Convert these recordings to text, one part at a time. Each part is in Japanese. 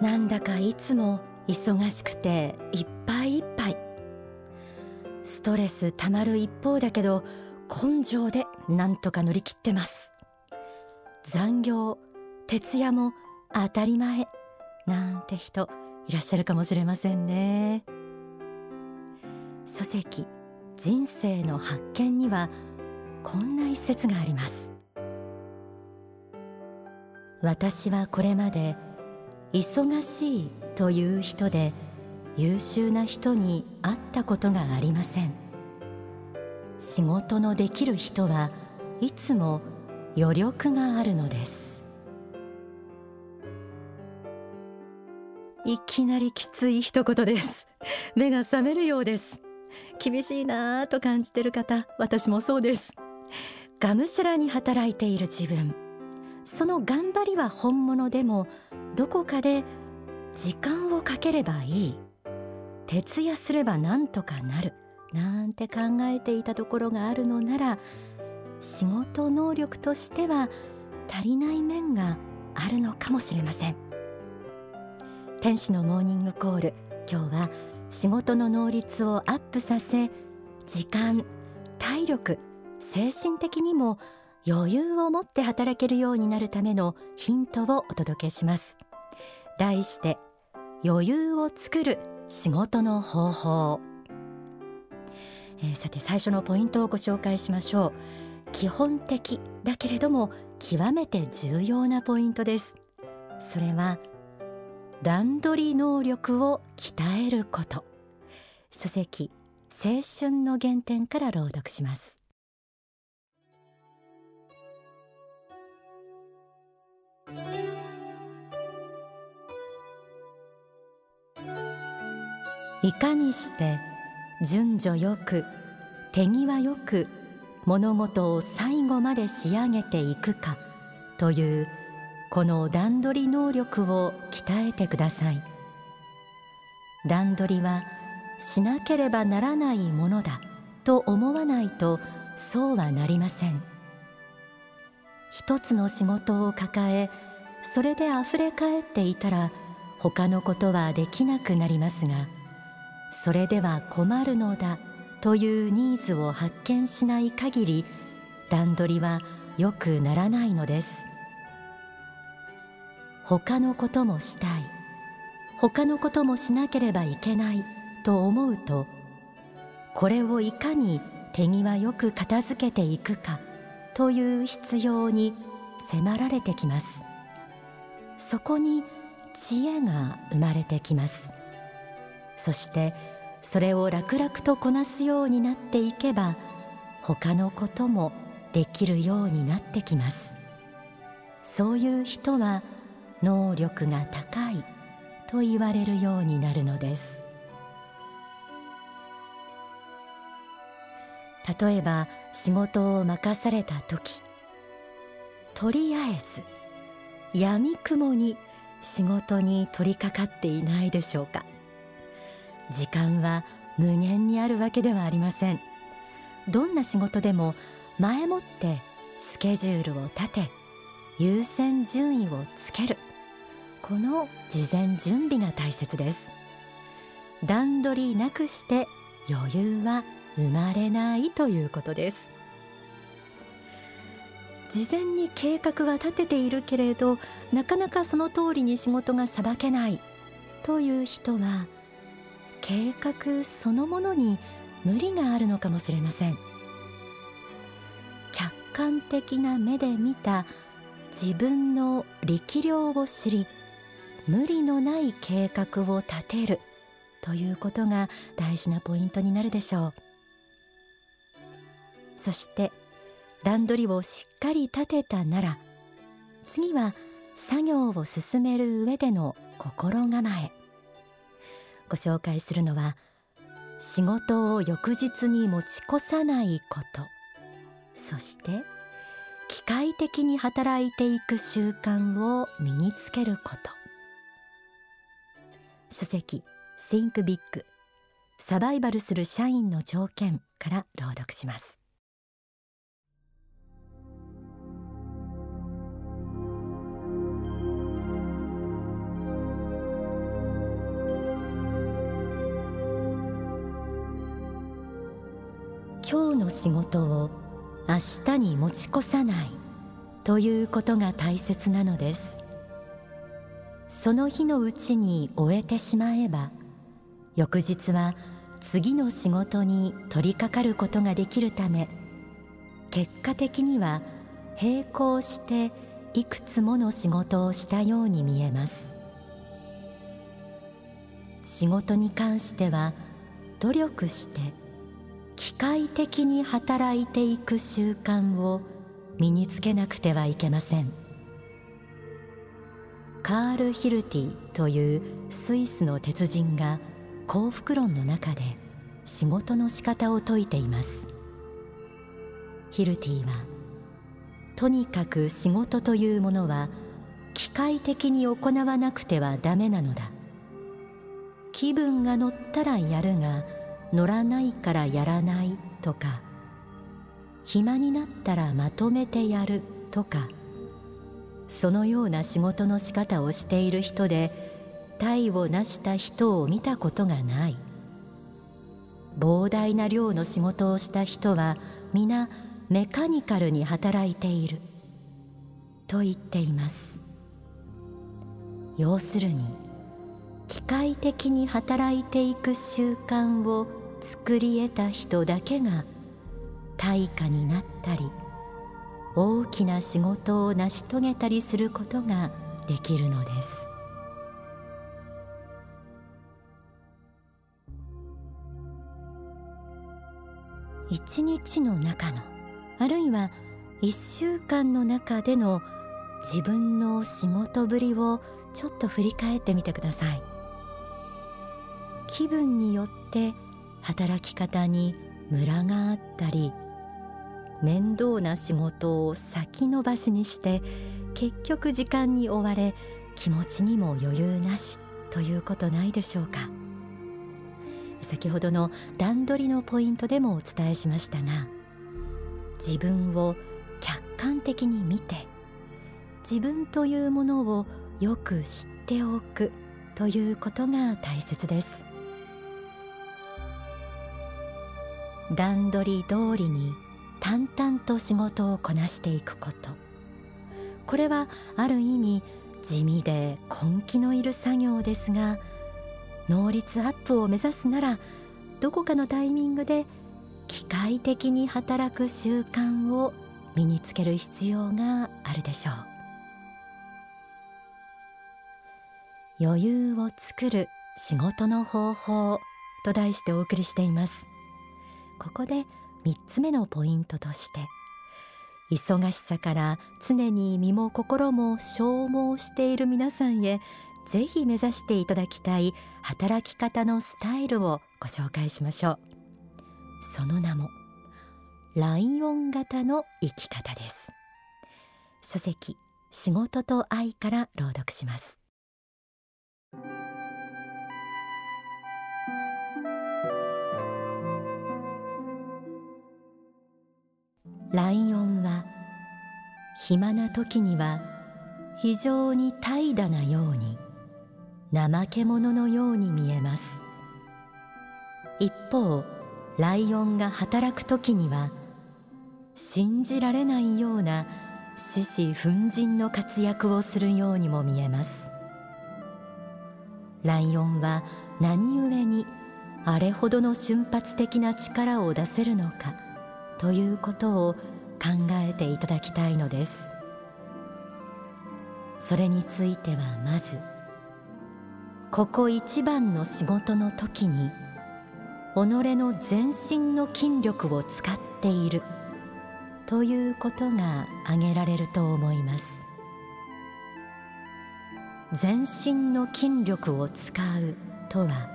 なんだかいつも忙しくていっぱいいっぱい。ストレスたまる一方だけど根性でなんとか乗り切ってます。残業徹夜も当たり前なんて人いらっしゃるかもしれませんね。書籍人生の発見にはこんな一節があります。私はこれまで忙しいという人で優秀な人に会ったことがありません。仕事のできる人はいつも余力があるのです。いきなりきつい一言です。目が覚めるようです。厳しいなぁと感じてる方私もそうです。がむしゃらに働いている自分。その頑張りは本物でもどこかで時間をかければいい。徹夜すればなんとかなる。なんて考えていたところがあるのなら仕事能力としては足りない面があるのかもしれません。天使のモーニングコール今日は仕事の能率をアップさせ時間体力精神的にも余裕を持って働けるようになるためのヒントをお届けします。題して余裕を作る仕事の方法、えー、さて最初のポイントをご紹介しましょう。基本的だけれども極めて重要なポイントです。それは段取り能力を鍛えること。書籍青春の原点から朗読します。いかにして順序よく手際よく物事を最後まで仕上げていくかというこの段取り能力を鍛えてください。段取りはしなければならないものだと思わないとそうはなりません。一つの仕事を抱えそれであふれかえっていたら他のことはできなくなりますがそれでは困るのだというニーズを発見しない限り段取りは良くならないのです。他のこともしたい。他のこともしなければいけないと思うとこれをいかに手際よく片付けていくか。という必要に迫られてきます。そこに知恵が生まれてきます。そしてそれを楽々とこなすようになっていけば他のこともできるようになってきます。そういう人は能力が高いと言われるようになるのです。例えば仕事を任された時とりあえずやみくもに仕事に取り掛かっていないでしょうか。時間は無限にあるわけではありません。どんな仕事でも前もってスケジュールを立て優先順位をつける。この事前準備が大切です。段取りなくして余裕は生まれないということです。事前に計画は立てているけれどなかなかその通りに仕事がさばけないという人は計画そのものに無理があるのかもしれません。客観的な目で見た自分の力量を知り無理のない計画を立てるということが大事なポイントになるでしょう。そして段取りをしっかり立てたなら次は作業を進める上での心構え。ご紹介するのは仕事を翌日に持ち越さないこと。そして機械的に働いていく習慣を身につけること。書籍 Think Big サバイバルする社員の条件から朗読します。今日の仕事を明日に持ち越さないということが大切なのです。その日のうちに終えてしまえば翌日は次の仕事に取り掛かることができるため結果的には並行していくつもの仕事をしたように見えます。仕事に関しては努力して機械的に働いていく習慣を身につけなくてはいけません。カール・ヒルティというスイスの鉄人が幸福論の中で仕事の仕方を説いています。ヒルティはとにかく仕事というものは機械的に行わなくてはダメなのだ。気分が乗ったらやるが乗らないからやらないとか暇になったらまとめてやるとかそのような仕事の仕方をしている人で体を成した人を見たことがない。膨大な量の仕事をした人は皆メカニカルに働いている。と言っています。要するに機械的に働いていく習慣を作り得た人だけが対価になったり大きな仕事を成し遂げたりすることができるのです。一日の中のあるいは一週間の中での自分の仕事ぶりをちょっと振り返ってみてください。気分によって働き方にムラがあったり面倒な仕事を先延ばしにして結局時間に追われ気持ちにも余裕なしということないでしょうか。先ほどの段取りのポイントでもお伝えしましたが自分を客観的に見て自分というものをよく知っておくということが大切です。段取り通りに淡々と仕事をこなしていくこと。これはある意味地味で根気のいる作業ですが能率アップを目指すならどこかのタイミングで機械的に働く習慣を身につける必要があるでしょう。余裕を作る仕事の方法と題してお送りしています。ここで3つ目のポイントとして忙しさから常に身も心も消耗している皆さんへぜひ目指していただきたい働き方のスタイルをご紹介しましょう。その名もライオン型の生き方です。書籍仕事と愛から朗読します。ライオンは暇な時には非常に怠惰なように怠け者のように見えます。一方ライオンが働く時には信じられないような獅子奮陣の活躍をするようにも見えます。ライオンは何故にあれほどの瞬発的な力を出せるのか。ということを考えていただきたいのです。それについてはまずここ一番の仕事の時に己の全身の筋力を使っているということが挙げられると思います。全身の筋力を使うとは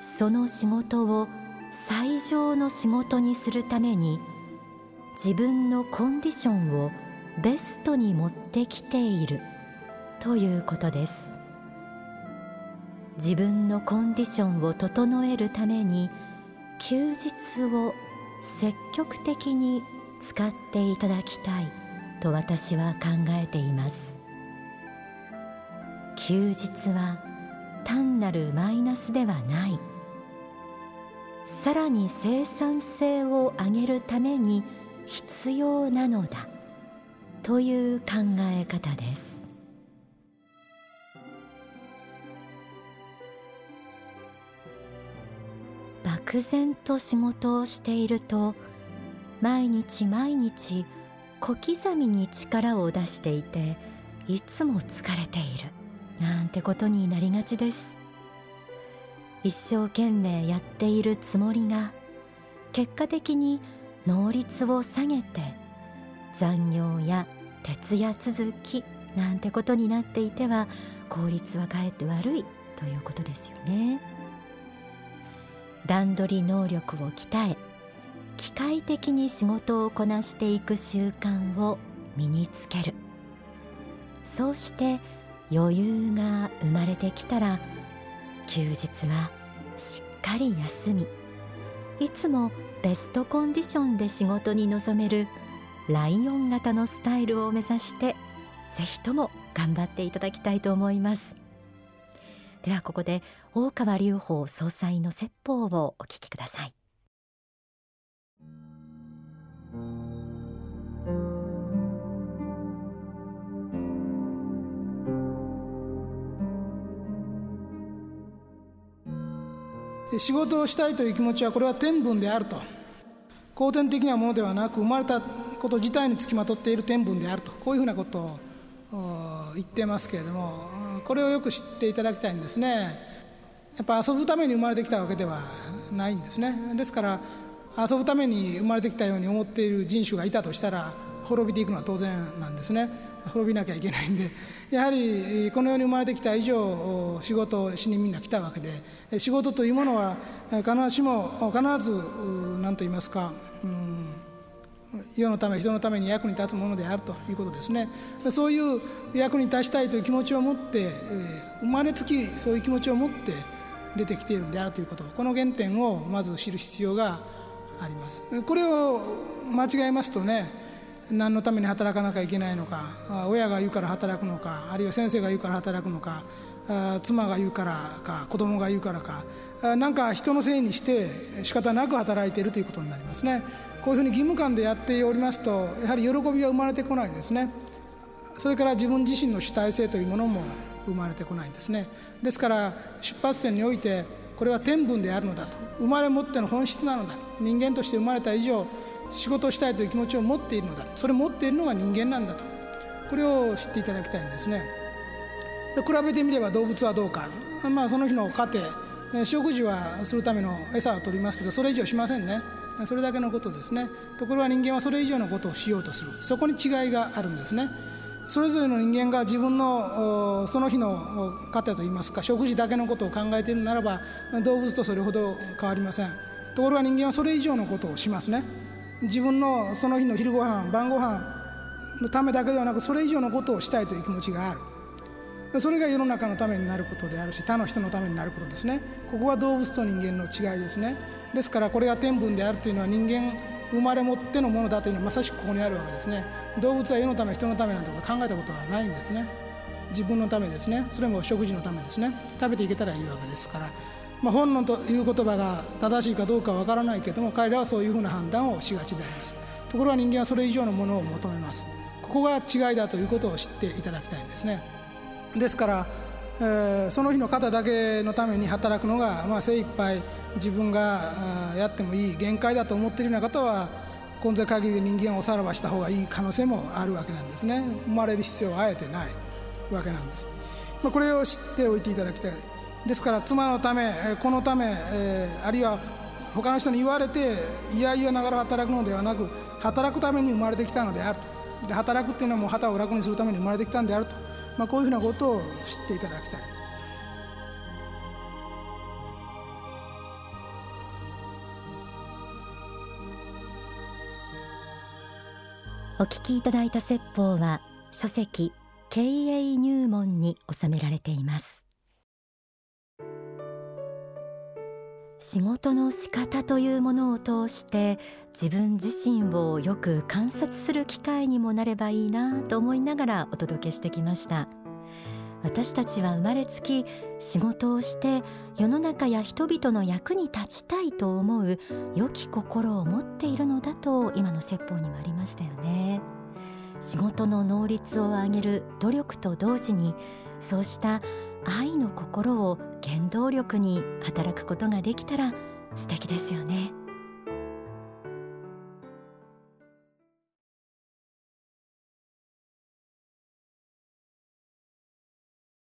その仕事を最上の仕事にするために自分のコンディションをベストに持ってきているということです。自分のコンディションを整えるために休日を積極的に使っていただきたいと私は考えています。休日は単なるマイナスではない。さらに生産性を上げるために必要なのだ。という考え方です。漠然と仕事をしていると毎日毎日小刻みに力を出していていつも疲れている。なんてことになりがちです。一生懸命やっているつもりが結果的に能率を下げて残業や徹夜続きなんてことになっていては効率はかえって悪いということですよね。段取り能力を鍛え機械的に仕事をこなしていく習慣を身につける。そうして余裕が生まれてきたら休日はしっかり休み。いつもベストコンディションで仕事に臨めるライオン型のスタイルを目指してぜひとも頑張っていただきたいと思います。ではここで大川隆法総裁の説法をお聞きください。仕事をしたいという気持ちはこれは天分であると。後天的なものではなく生まれたこと自体につきまとっている天分であると。こういうふうなことを言ってますけれどもこれをよく知っていただきたいんですね。やっぱ遊ぶために生まれてきたわけではないんですね。ですから遊ぶために生まれてきたように思っている人種がいたとしたら滅びていくのは当然なんですね。滅びなきゃいけないんで。やはりこの世に生まれてきた以上仕事をしにみんな来たわけで仕事というものは必ずしも必ず何と言いますか、うん、世のため人のために役に立つものであるということですね。そういう役に立ちたいという気持ちを持って生まれつきそういう気持ちを持って出てきているんであるということ。この原点をまず知る必要があります。これを間違えますとね何のために働かなきゃいけないのか親が言うから働くのかあるいは先生が言うから働くのか妻が言うからか子供が言うからか何か人のせいにして仕方なく働いているということになりますね。こういうふうに義務感でやっておりますとやはり喜びが生まれてこないですね。それから自分自身の主体性というものも生まれてこないんですね。ですから出発点においてこれは天分であるのだと。生まれ持っての本質なのだと。人間として生まれた以上仕事をしたいという気持ちを持っているのだ。それを持っているのが人間なんだと。これを知っていただきたいんですね。で比べてみれば動物はどうか、まあ、その日の家庭食事はするための餌は取りますけどそれ以上しませんね。それだけのことですね。ところが人間はそれ以上のことをしようとする。そこに違いがあるんですね。それぞれの人間が自分のその日の糧といいますか食事だけのことを考えているならば動物とそれほど変わりません。ところが人間はそれ以上のことをしますね。自分のその日の昼ご飯晩ご飯のためだけではなくそれ以上のことをしたいという気持ちがある。それが世の中のためになることであるし他の人のためになることですね。ここは動物と人間の違いですね。ですからこれが天分であるというのは人間生まれ持ってのものだというのはまさしくここにあるわけですね。動物は世のため人のためなんてこと考えたことはないんですね。自分のためですね。それも食事のためですね。食べていけたらいいわけですから。まあ、本能という言葉が正しいかどうかは分からないけども彼らはそういうふうな判断をしがちであります。ところが人間はそれ以上のものを求めます。ここが違いだということを知っていただきたいんですね。ですから、えー、その日の方だけのために働くのが、まあ、精一杯自分がやってもいい限界だと思っているような方は今世限りで人間をおさらばした方がいい可能性もあるわけなんですね。生まれる必要はあえてないわけなんです、まあ、これを知っておいていただきたい。ですから妻のため子のため、えー、あるいは他の人に言われていやいやながら働くのではなく働くために生まれてきたのであると。で働くっていうのはもう旗を楽にするために生まれてきたんであると、まあ、こういうふうなことを知っていただきたい。お聞きいただいた説法は書籍経営入門に収められています。仕事の仕方というものを通して自分自身をよく観察する機会にもなればいいなと思いながらお届けしてきました。私たちは生まれつき仕事をして世の中や人々の役に立ちたいと思う良き心を持っているのだと今の説法にはありましたよね。仕事の能率を上げる努力と同時にそうした愛の心を原動力に働くことができたら素敵ですよね。